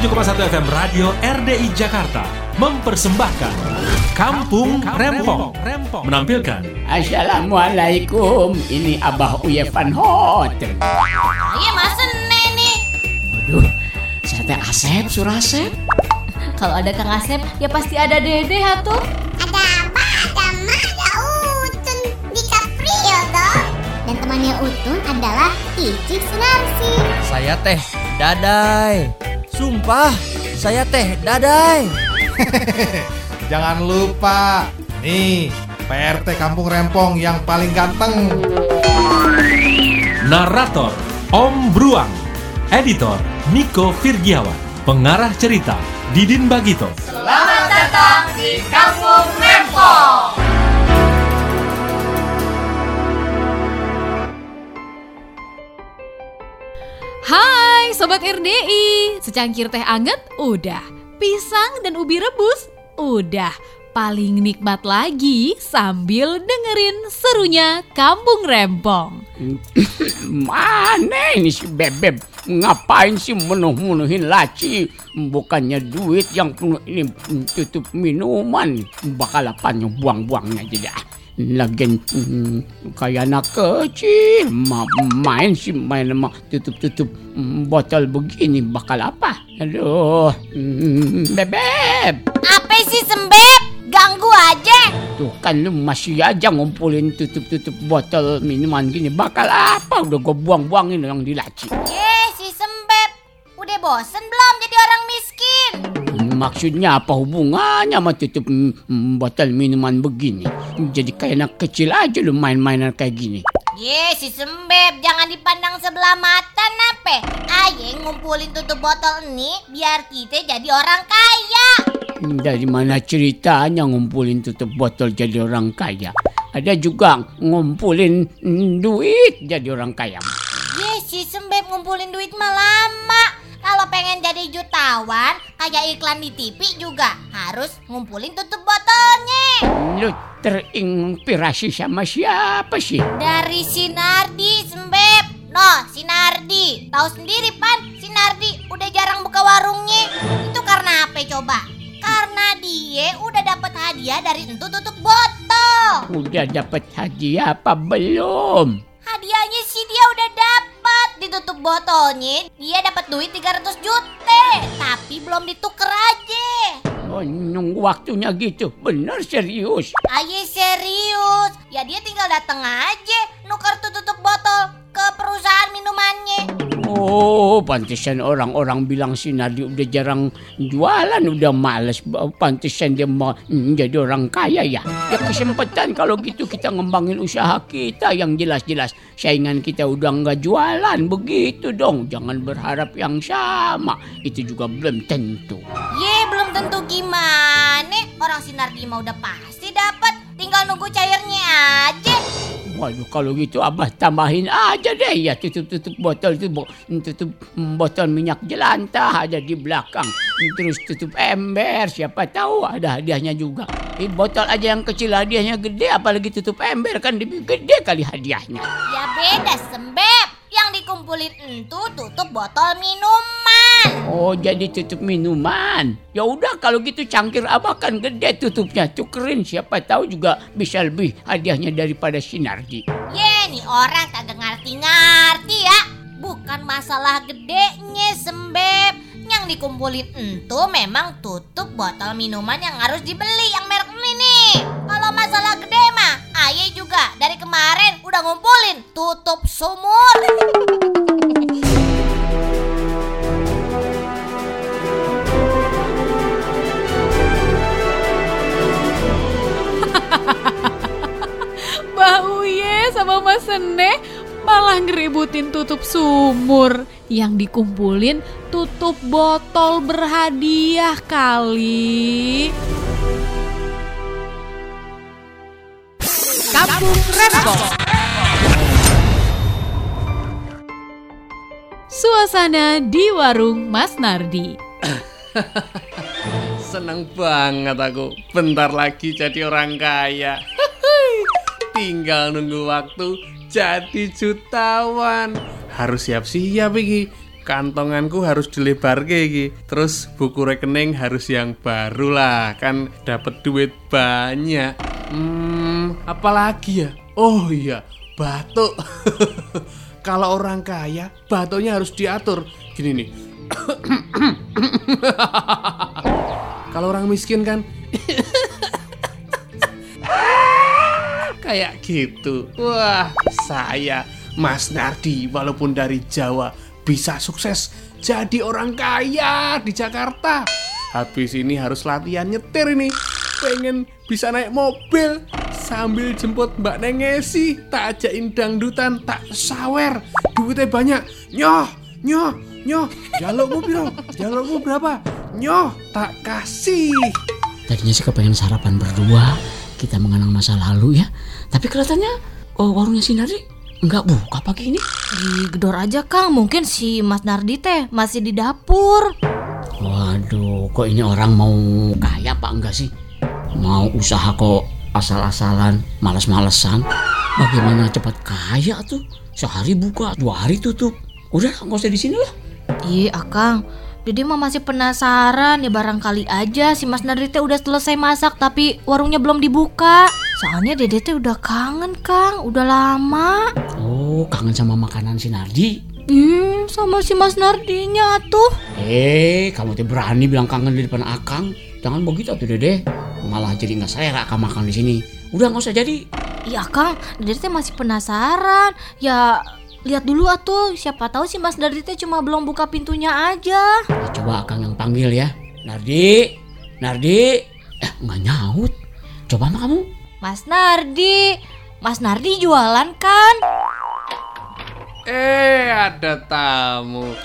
107,1 FM Radio RDI Jakarta mempersembahkan Kampung Rempong menampilkan Assalamualaikum, ini Abah Uye Van Hotel. Iya masa nih. Waduh, saya teh Asep, Surasep. Kalau ada Kang Asep, ya pasti ada Dede atuh. Ada apa? Ada Ma, ada Utun di Caprio dong. Dan temannya Utun adalah Ici Sunarsi. Saya teh Dadai. Sumpah, saya teh Dadai. Jangan lupa, nih PRT Kampung Rempong yang paling ganteng. Narator Om Bruang Editor Niko Virgiawan Pengarah cerita Didin Bagito Sobat RDI Secangkir teh anget? Udah Pisang dan ubi rebus? Udah Paling nikmat lagi sambil dengerin serunya Kampung Rempong Mana ini si Bebeb? Ngapain sih menuh-menuhin laci? Bukannya duit yang penuh ini tutup minuman. Bakal apanya buang-buangnya aja. Lagian hmm, kayak anak kecil ma main sih main sama tutup-tutup hmm, botol begini bakal apa? Aduh, hmm, bebeb. Apa sih sembep? Ganggu aja. Tuh kan lu masih aja ngumpulin tutup-tutup botol minuman gini. Bakal apa? Udah gue buang-buangin yang di laci. Eh si sembep. Udah bosen belum orang? Maksudnya apa hubungannya sama tutup mm, botol minuman begini? Jadi kayak anak kecil aja lu main-mainan kayak gini. Ye si sembep jangan dipandang sebelah mata nape. Aye ngumpulin tutup botol ini biar kita jadi orang kaya. Dari mana ceritanya ngumpulin tutup botol jadi orang kaya? Ada juga ngumpulin mm, duit jadi orang kaya. Ye si sembep ngumpulin duit mah lama. Kalau pengen jadi jutawan kayak iklan di TV juga harus ngumpulin tutup botolnya. Lu terinspirasi sama siapa sih? Dari Sinardi Sembep. No, Sinardi. Tahu sendiri pan, Sinardi udah jarang buka warungnya. Itu karena apa coba? Karena dia udah dapat hadiah dari entu tutup botol. Udah dapat hadiah apa belum? Hadiahnya sih dia udah dapat ditutup botolnya. Dia dapat duit 300 juta, tapi belum dituker aja. Oh, nunggu waktunya gitu. Bener serius. Aye serius. Ya dia tinggal datang aja nuker tutup botol ke perusahaan minumannya. Oh, pantesan orang-orang bilang si Nadi udah jarang jualan, udah males. Pantesan dia mau jadi orang kaya ya. Ya kesempatan kalau gitu kita ngembangin usaha kita yang jelas-jelas saingan kita udah nggak jualan. Begitu dong, jangan berharap yang sama. Itu juga belum tentu. Ye belum tentu gimana. Orang Sinardi mah udah pasti dapat. Tinggal nunggu cairnya aja. Waduh kalau gitu abah tambahin aja deh ya tutup-tutup botol itu tutup mm, botol minyak jelantah ada di belakang terus tutup ember siapa tahu ada hadiahnya juga eh, botol aja yang kecil hadiahnya gede apalagi tutup ember kan lebih gede kali hadiahnya Ya beda sembep. Yang dikumpulin entu tutup botol minuman. Oh jadi tutup minuman ya udah kalau gitu cangkir abah kan gede tutupnya tukerin siapa tahu juga bisa lebih hadiahnya daripada sinardi Ye nih orang kagak ngerti-ngerti ya. Bukan masalah gedenya sembep. Yang dikumpulin entu memang tutup botol minuman yang harus dibeli yang merek ini nih. Kalau masalah gede mah, Aye juga dari kemarin udah ngumpulin tutup sumur. Mbak Uye sama Mas Sene malah ngeributin tutup sumur yang dikumpulin tutup botol berhadiah kali. Kampung Rempong. Suasana di warung Mas Nardi. Seneng banget aku. Bentar lagi jadi orang kaya. Tinggal nunggu waktu jadi jutawan. Harus siap-siap iki. kantonganku harus dilebar iki. Terus buku rekening harus yang baru lah, kan dapat duit banyak. Hmm, apalagi ya? Oh iya, batuk. Kalau orang kaya, batuknya harus diatur. Gini nih. Kalau orang miskin kan kayak gitu. Wah, saya Mas Nardi walaupun dari Jawa bisa sukses jadi orang kaya di Jakarta. Habis ini harus latihan nyetir ini. Pengen bisa naik mobil sambil jemput Mbak Nengesi, tak ajakin dangdutan, tak sawer. Duitnya banyak. Nyoh, nyoh, nyoh. Jalukmu piro? Jalukmu berapa? Nyoh, tak kasih. Tadinya sih kepengen sarapan berdua, kita mengenang masa lalu ya. Tapi kelihatannya oh, warungnya si Nardi nggak buka pagi ini. Digedor aja Kang, mungkin si Mas Nardi teh masih di dapur. Waduh, kok ini orang mau kaya apa enggak sih? Mau usaha kok asal-asalan, males-malesan. Bagaimana cepat kaya tuh? Sehari buka, dua hari tutup. Udah, nggak usah di sini lah. Iya Akang, Dede mah masih penasaran ya barangkali aja si Mas Nardi teh udah selesai masak tapi warungnya belum dibuka. Soalnya Dede teh udah kangen Kang, udah lama. Oh, kangen sama makanan si Nardi. Hmm, sama si Mas Nardinya tuh. Eh, kamu tuh berani bilang kangen di depan Akang. Jangan begitu tuh Dede. Malah jadi nggak saya akan makan di sini. Udah nggak usah jadi. Iya Kang, Dede teh masih penasaran. Ya lihat dulu atuh, siapa tahu si Mas Nardi teh cuma belum buka pintunya aja. Ya, coba Akang yang panggil ya. Nardi, Nardi. Eh, nggak nyaut. Coba sama kamu. Mas Nardi, Mas Nardi jualan kan? Eh, ada tamu.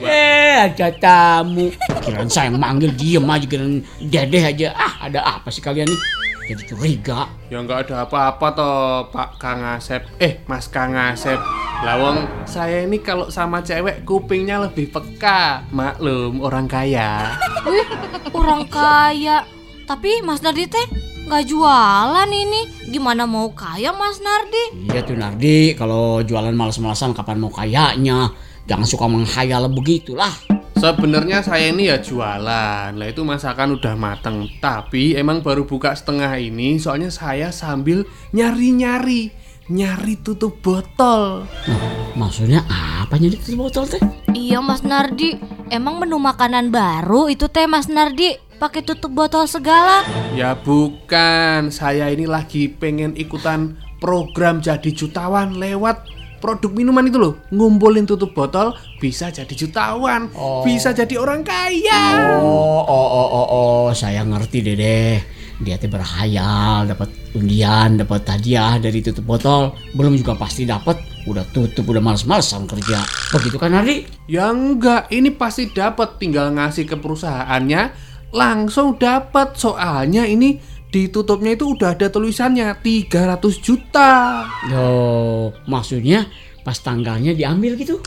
Eh, ada tamu. Kirain saya yang manggil diem aja, kirain dedeh aja. Ah, ada apa sih kalian nih? Jadi curiga. Ya nggak ada apa-apa toh Pak Kang Asep Eh Mas Kang Asep Lawang saya ini kalau sama cewek kupingnya lebih peka Maklum orang kaya Wih, orang kaya. Tapi Mas Nardi teh nggak jualan ini. Gimana mau kaya Mas Nardi? Iya tuh Nardi, kalau jualan males-malesan kapan mau kayanya? Jangan suka menghayal begitulah. Sebenarnya saya ini ya jualan Lah itu masakan udah mateng Tapi emang baru buka setengah ini Soalnya saya sambil nyari-nyari Nyari tutup botol Nah, maksudnya apa jadi tutup botol teh? Iya Mas Nardi. Emang menu makanan baru itu teh Mas Nardi pakai tutup botol segala. Ya bukan, saya ini lagi pengen ikutan program jadi jutawan lewat produk minuman itu loh. Ngumpulin tutup botol bisa jadi jutawan, Oh. bisa jadi orang kaya. Oh, oh, oh, oh, oh, saya ngerti deh Dia teh berhayal, dapat undian, dapat hadiah dari tutup botol. Belum juga pasti dapat, udah tutup, udah males-malesan kerja. Begitu kan Nardi? Ya enggak, ini pasti dapat tinggal ngasih ke perusahaannya langsung dapat. Soalnya ini ditutupnya itu udah ada tulisannya 300 juta. Loh, maksudnya pas tanggalnya diambil gitu?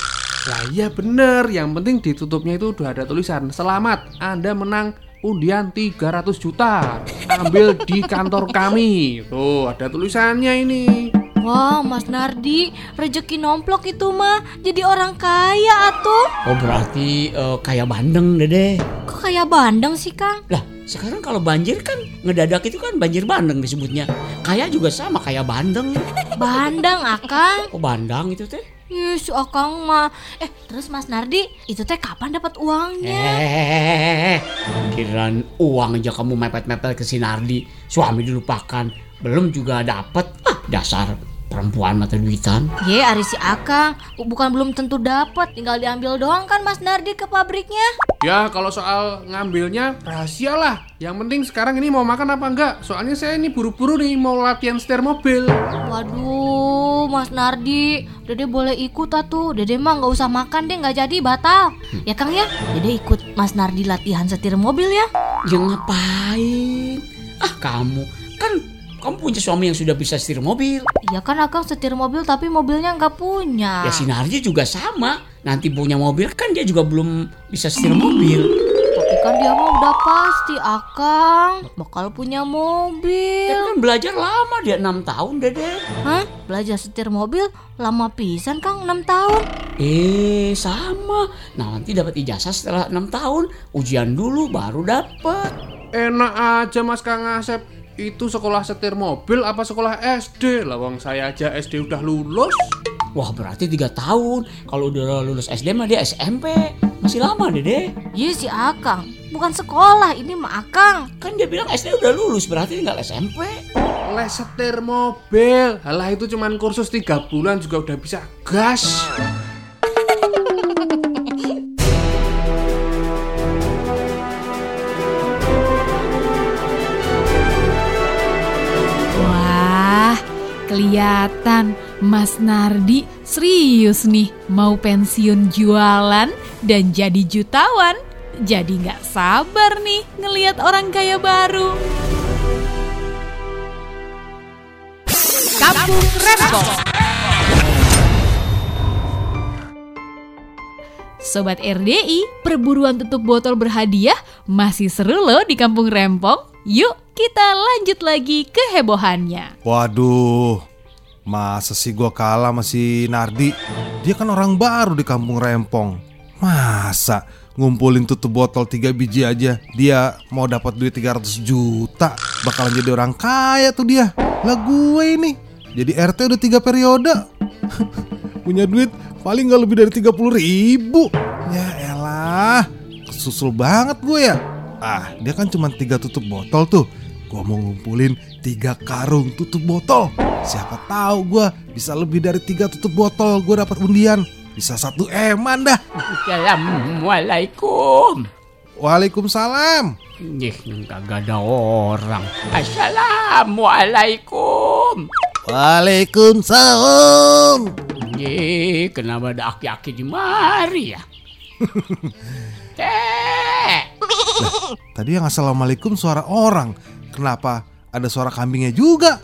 Lah iya bener, yang penting ditutupnya itu udah ada tulisan Selamat, Anda menang undian 300 juta Ambil di kantor kami Tuh ada tulisannya ini Wah, Mas Nardi, rezeki nomplok itu mah jadi orang kaya atuh. Oh berarti eh, kayak bandeng dede. Kok kayak bandeng sih, Kang? Lah sekarang kalau banjir kan ngedadak itu kan banjir bandeng disebutnya. Kaya juga sama kayak bandeng. Bandeng, Akang. Oh bandang itu teh? Si Akang mah. Eh, terus Mas Nardi, itu teh kapan dapat uangnya? Eh, kiraan uang aja kamu mepet-mepet ke Sinardi. Suami dilupakan, belum juga dapet. Ah, dasar perempuan mata duitan. Ye, ari si Akang, bukan belum tentu dapat, tinggal diambil doang kan Mas Nardi ke pabriknya. Ya kalau soal ngambilnya rahasia lah Yang penting sekarang ini mau makan apa enggak Soalnya saya ini buru-buru nih mau latihan setir mobil Waduh, Mas Nardi, Dede boleh ikut atuh. Dede mah nggak usah makan deh, nggak jadi batal. Ya Kang ya, Dede ikut Mas Nardi latihan setir mobil ya. Ya ngapain? Ah kamu, kan kamu punya suami yang sudah bisa setir mobil. Iya kan Akang setir mobil tapi mobilnya nggak punya. Ya Sinardi juga sama. Nanti punya mobil kan dia juga belum bisa setir mobil. Tapi kan dia mah udah pasti Akang bakal punya Tapi mobil. kan belajar lama dia 6 tahun dede. Hah? Belajar setir mobil lama pisan Kang 6 tahun. Eh sama. Nah nanti dapat ijazah setelah 6 tahun. Ujian dulu baru dapat. Enak aja Mas Kang Asep. Itu sekolah setir mobil apa sekolah SD? Lawang saya aja SD udah lulus. Wah berarti tiga tahun. Kalau udah lulus SD mah dia SMP. Masih lama dede. Iya si Akang, bukan sekolah ini mah Akang. Kan dia bilang SD udah lulus berarti tinggal SMP. Les setir mobil. Halah itu cuman kursus tiga bulan juga udah bisa gas. Kelihatan Mas Nardi serius nih mau pensiun jualan dan jadi jutawan. Jadi nggak sabar nih ngelihat orang kaya baru. Kampung Rempong Sobat RDI, perburuan tutup botol berhadiah masih seru loh di Kampung Rempong. Yuk kita lanjut lagi kehebohannya. Waduh, masa sih gua kalah sama si Nardi? Dia kan orang baru di kampung Rempong. Masa ngumpulin tutup botol 3 biji aja dia mau dapat duit 300 juta bakalan jadi orang kaya tuh dia lah gue ini jadi RT udah tiga periode punya duit paling nggak lebih dari 30 ribu ya elah kesusul banget gue ya ah dia kan cuma tiga tutup botol tuh gue mau ngumpulin tiga karung tutup botol siapa tahu gue bisa lebih dari tiga tutup botol gue dapat undian bisa satu eman dah Assalamualaikum. Waalaikumsalam Ih, kagak ada orang. Assalamualaikum. Waalaikumsalam Ih, kenapa ada aki-aki di mari ya? Teh. Tadi yang assalamualaikum suara orang Kenapa ada suara kambingnya juga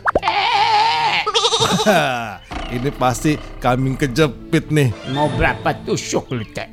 Ini pasti kambing kejepit nih Mau berapa tusuk lu teh?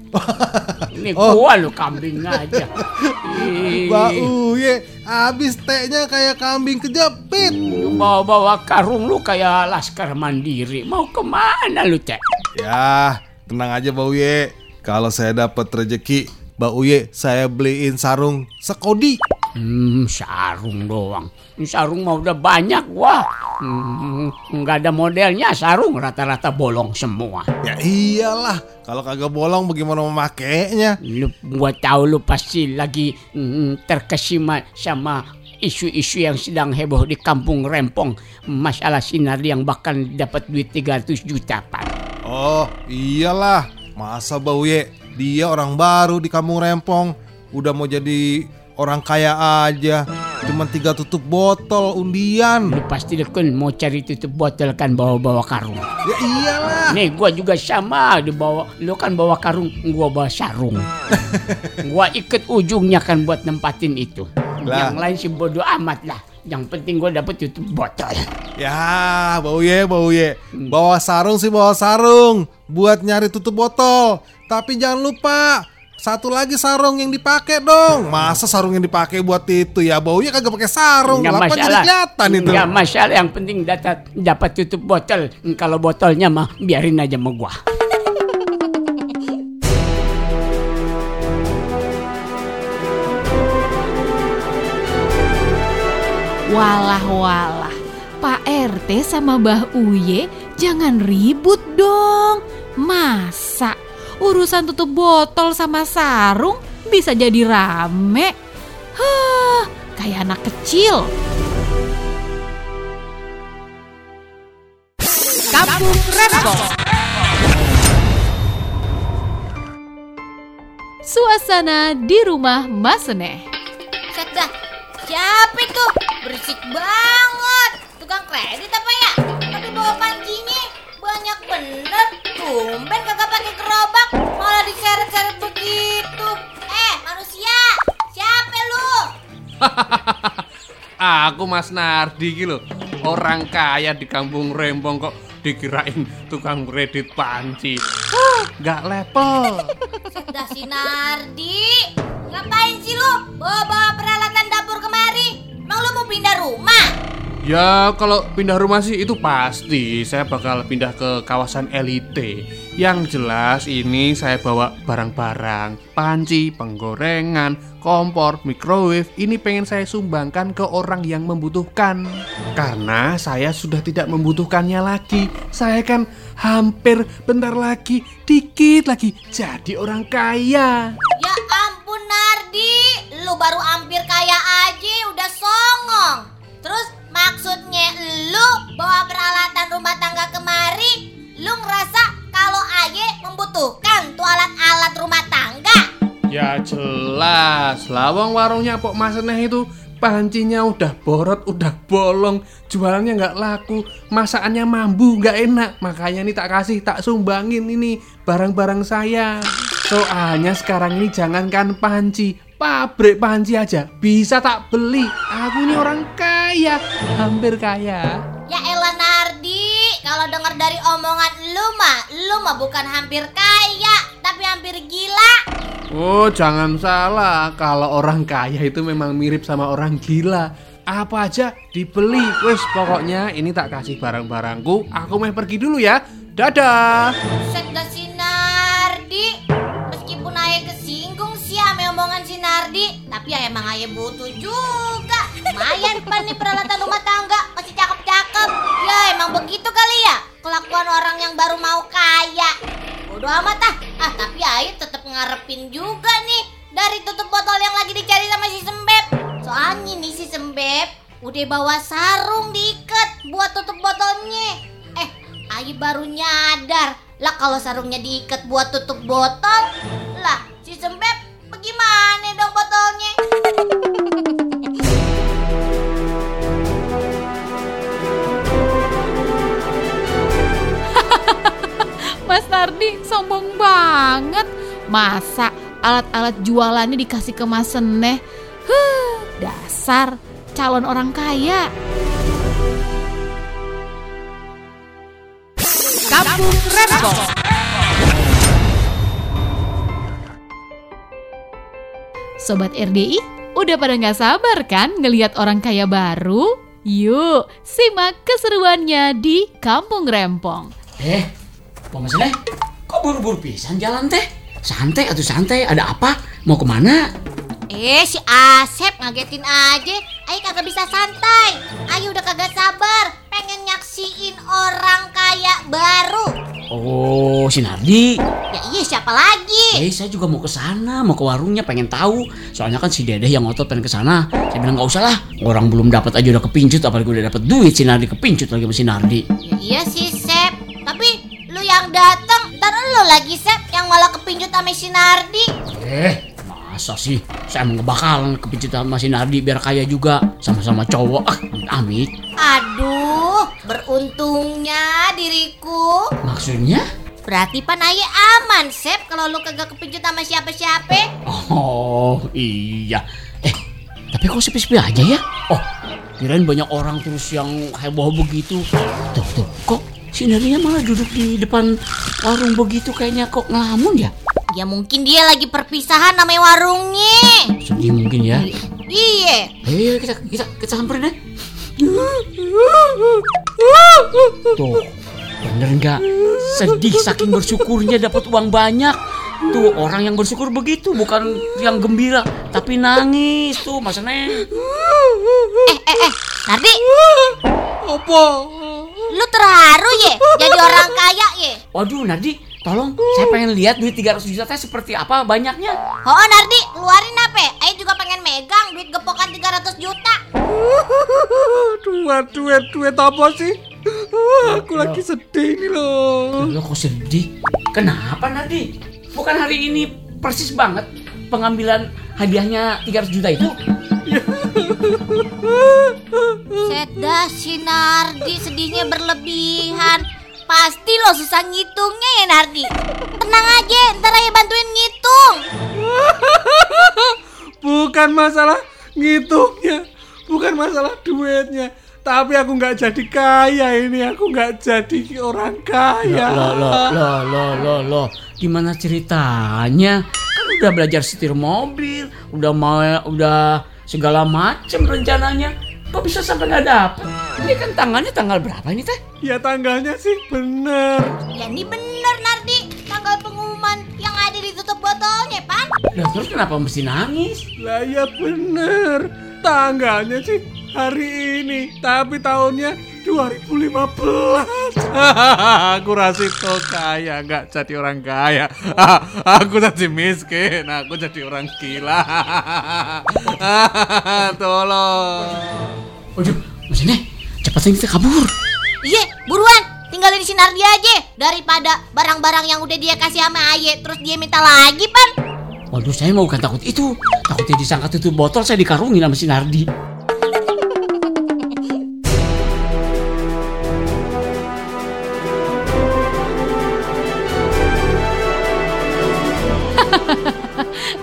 Ini Oh. gua lu kambing aja. Ih, Mbak Uye Habis tehnya kayak kambing kejepit lu bawa-bawa karung lu kayak laskar mandiri. Mau ke mana lu teh? Ya tenang aja Mbak Uye Kalau saya dapat rezeki Mbak Uye saya beliin sarung sekodi Hmm, sarung doang. Sarung mah udah banyak wah. Hmm, nggak ada modelnya sarung rata-rata bolong semua. Ya iyalah Kalau kagak bolong bagaimana memakainya Lu gua tahu lu pasti lagi mm, terkesima sama isu-isu yang sedang heboh di kampung Rempong. Masalah sinar yang bakal dapat duit 300 juta, Pak. Oh iyalah Masa Mbak Uye Dia orang baru di kampung Rempong Udah mau jadi orang kaya aja Cuman tiga tutup botol undian Lu pasti dekun mau cari tutup botol kan bawa-bawa karung. Ya iyalah Nih gua juga sama dibawa lu kan bawa karung, gua bawa sarung. gua ikut ujungnya kan buat nempatin itu. Lah. Yang lain sih bodo amat lah. Yang penting gua dapet tutup botol. Ya Mbak Uye Mbak Uye Bawa sarung sih bawa sarung Buat nyari tutup botol Tapi jangan lupa satu lagi sarung yang dipakai dong Masa sarung yang dipakai buat itu ya Uye kagak pakai sarung Nggak Lapan jadi masalah. kelihatan itu Nggak masalah. Yang penting dapat dapat tutup botol. Kalau botolnya mah biarin aja sama gua. Walah walah, Pak RT sama Mbah Uye jangan ribut dong. Masa urusan tutup botol sama sarung bisa jadi rame? Hah, kayak anak kecil. Kampung Rempong. Suasana di rumah Mas Seneh. Siapa itu? Berisik banget. Tukang kredit apa ya? Tapi bawa pancinya banyak bener. Tumben kagak pakai gerobak, Aku Mas Nardi gitu Orang kaya di kampung Rempong kok dikirain tukang kredit panci. Huh, Gak level. Set dah si Nardi. Ngapain sih lu bawa-bawa peralatan dapur kemari? Emang lu mau pindah rumah? Ya kalau pindah rumah sih itu pasti Saya bakal pindah ke kawasan elite Yang jelas ini saya bawa barang-barang Panci, penggorengan, kompor, microwave. Ini pengen saya sumbangkan ke orang yang membutuhkan. Karena saya sudah tidak membutuhkannya lagi. Saya kan hampir bentar lagi, dikit lagi Jadi orang kaya. Ya ampun Nardi, lu baru hampir kaya aja udah songong. Terus maksudnya lu bawa peralatan rumah tangga kemari, lu ngerasa kalau aja membutuhkan tuh alat-alat rumah tangga? Ya jelas, lawang warungnya Pok Mas Neh itu pancinya udah borot, udah bolong, jualannya nggak laku, masakannya mambu, nggak enak. Makanya ini tak kasih, tak sumbangin ini barang-barang saya. Soalnya sekarang ini jangankan panci, pabrik panci aja bisa tak beli. Aku ini orang kaya, hampir kaya. Dari omongan lu mah, lu mah bukan hampir kaya, tapi hampir gila. Oh, jangan salah. Kalau orang kaya itu memang mirip sama orang gila. Apa aja dibeli. Wes, pokoknya ini tak kasih barang-barangku. Aku mau pergi dulu ya. Dadah. Set dah si Nardi. Meskipun ayah kesinggung sih sama omongan si Nardi, tapi ya emang ayah butuh juga. Lumayan pan nih peralatan rumah tangga, masih cakep-cakep. Ya emang begitu kali ya, kelakuan orang yang baru mau kaya. Bodoh amat ah, ah tapi ayah tetap ngarepin juga nih dari tutup botol yang lagi dicari sama si Sembeb. Soalnya nih si Sembeb udah bawa sarung diikat buat tutup botolnya. Eh, Ayu baru nyadar lah kalau sarungnya diikat buat tutup botol lah si sembep bagaimana dong botolnya Nardi sombong banget. Masa alat-alat jualannya dikasih ke Mas Seneh? Huh, dasar calon orang kaya. Kampung Rempong. Sobat RDI, udah pada nggak sabar kan ngelihat orang kaya baru? Yuk, simak keseruannya di Kampung Rempong. Eh, Pak Mas Leh, kok buru-buru pisan jalan teh? Santai atau santai, ada apa? Mau ke mana? eh si Asep ngagetin aja Ayo kagak bisa santai Ayo udah kagak sabar pengen nyaksiin orang kaya baru Oh, si Nardi. ya iya siapa lagi Eh, saya juga mau ke sana, mau ke warungnya, pengen tahu. Soalnya kan si Dedeh yang ngotot pengen ke sana. Saya bilang nggak usah lah. Orang belum dapat aja udah kepincut, apalagi udah dapat duit si Nardi kepincut lagi sama si Nardi. ya iya sih dateng ntar lu lagi Sep yang malah kepincut sama si Nardi Eh, masa sih? Saya emang ngebakalan kepincut sama si Nardi biar kaya juga, sama-sama cowok. Ah, amit. Aduh, beruntungnya diriku. Maksudnya? Berarti pan aye aman, Sep, kalau lu kagak kepincut sama siapa-siapa. Oh, iya. Eh, tapi kok sepi-sepi aja ya? Oh, kirain banyak orang terus yang heboh begitu. Tuh, tuh, kok si Nadia malah duduk di depan warung begitu kayaknya kok ngelamun ya? Ya mungkin dia lagi perpisahan sama warungnya. Sedih mungkin ya. Iya. Ayo kita kita kita samperin deh. Tuh, bener nggak? Sedih saking bersyukurnya dapat uang banyak. Tuh orang yang bersyukur begitu bukan yang gembira tapi nangis tuh Mas Neng. Eh, eh, eh, Nardi, Apa? Lu terharu ya jadi orang kaya ya? Waduh Nardi, tolong saya pengen lihat duit 300 juta teh seperti apa banyaknya. Oh, Nardi, keluarin apa? Ayo juga pengen megang duit gepokan 300 juta. Duit, duit, duit apa sih? Aku lagi sedih nih loh. Lo kok sedih? Kenapa Nardi? Bukan hari ini persis banget pengambilan hadiahnya 300 juta itu? Seda si Nardi sedihnya berlebihan. Pasti lo susah ngitungnya ya Nardi. Tenang aja, ntar aja bantuin ngitung. Bukan masalah ngitungnya, bukan masalah duitnya. Tapi aku nggak jadi kaya ini, aku nggak jadi orang kaya. Loh, loh, loh, loh, loh, loh. Gimana ceritanya? Kan udah belajar setir mobil, udah mau udah segala macem rencananya. Kok bisa sampai nggak dapet? Ini kan tanggalnya tanggal berapa ini teh? Ya tanggalnya sih bener. Ya ini bener Nardi, tanggal pengumuman yang ada di tutup botolnya, Pan. Lah terus kenapa mesti nangis? Lah ya bener. Tanggalnya sih hari ini, tapi tahunnya 2015. aku rasito kaya, nggak jadi orang kaya. aku jadi miskin, aku jadi orang gila. Tolong. Waduh, mesinnya cepat ini kita kabur. Iya, buruan. Tinggalin si Nardi aja daripada barang-barang yang udah dia kasih sama Aye terus dia minta lagi, Pan. Waduh, saya mau bukan takut itu. Takutnya disangka tutup botol saya dikarungin sama si Nardi.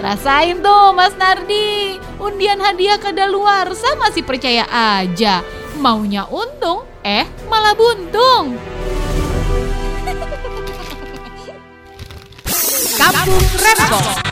Rasain tuh Mas Nardi. Undian hadiah kadaluarsa masih percaya aja. Maunya untung, eh malah buntung. Kampung Rempong